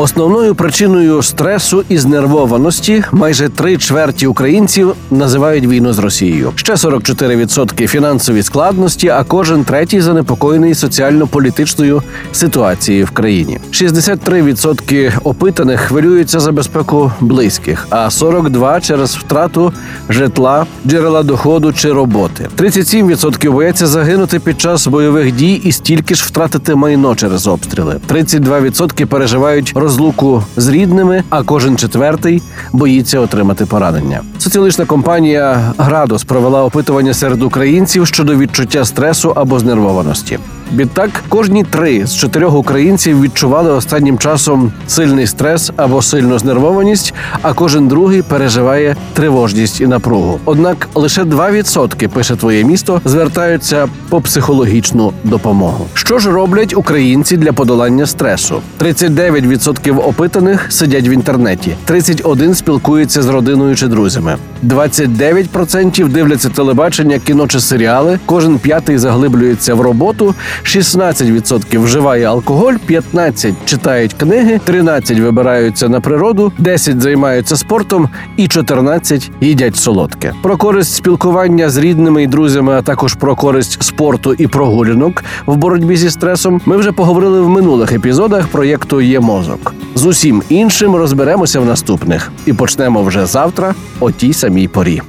Основною причиною стресу і знервованості майже три чверті українців називають війну з Росією. Ще 44% фінансові складності, а кожен третій занепокоєний соціально-політичною ситуацією в країні. 63% опитаних хвилюються за безпеку близьких, а 42% через втрату житла, джерела доходу чи роботи. 37% бояться загинути під час бойових дій і стільки ж втратити майно через обстріли. 32% переживають розлуку з рідними, а кожен четвертий боїться отримати поранення. Соціологічна компанія Градус провела опитування серед українців щодо відчуття стресу або знервованості. Відтак, кожні три з чотирьох українців відчували останнім часом сильний стрес або сильну знервованість, а кожен другий переживає тривожність і напругу. Однак лише 2% пише твоє місто звертаються по психологічну допомогу. Що ж роблять українці для подолання стресу? 39% опитаних сидять в інтернеті, 31% спілкуються з родиною чи друзями, 29% дивляться телебачення, кіно чи серіали. Кожен п'ятий заглиблюється в роботу. 16% вживає алкоголь, 15% читають книги, 13% вибираються на природу, 10% займаються спортом і 14% їдять солодке. Про користь спілкування з рідними і друзями, а також про користь спорту і прогулянок в боротьбі зі стресом. Ми вже поговорили в минулих епізодах проєкту Є мозок. З усім іншим розберемося в наступних і почнемо вже завтра о тій самій порі.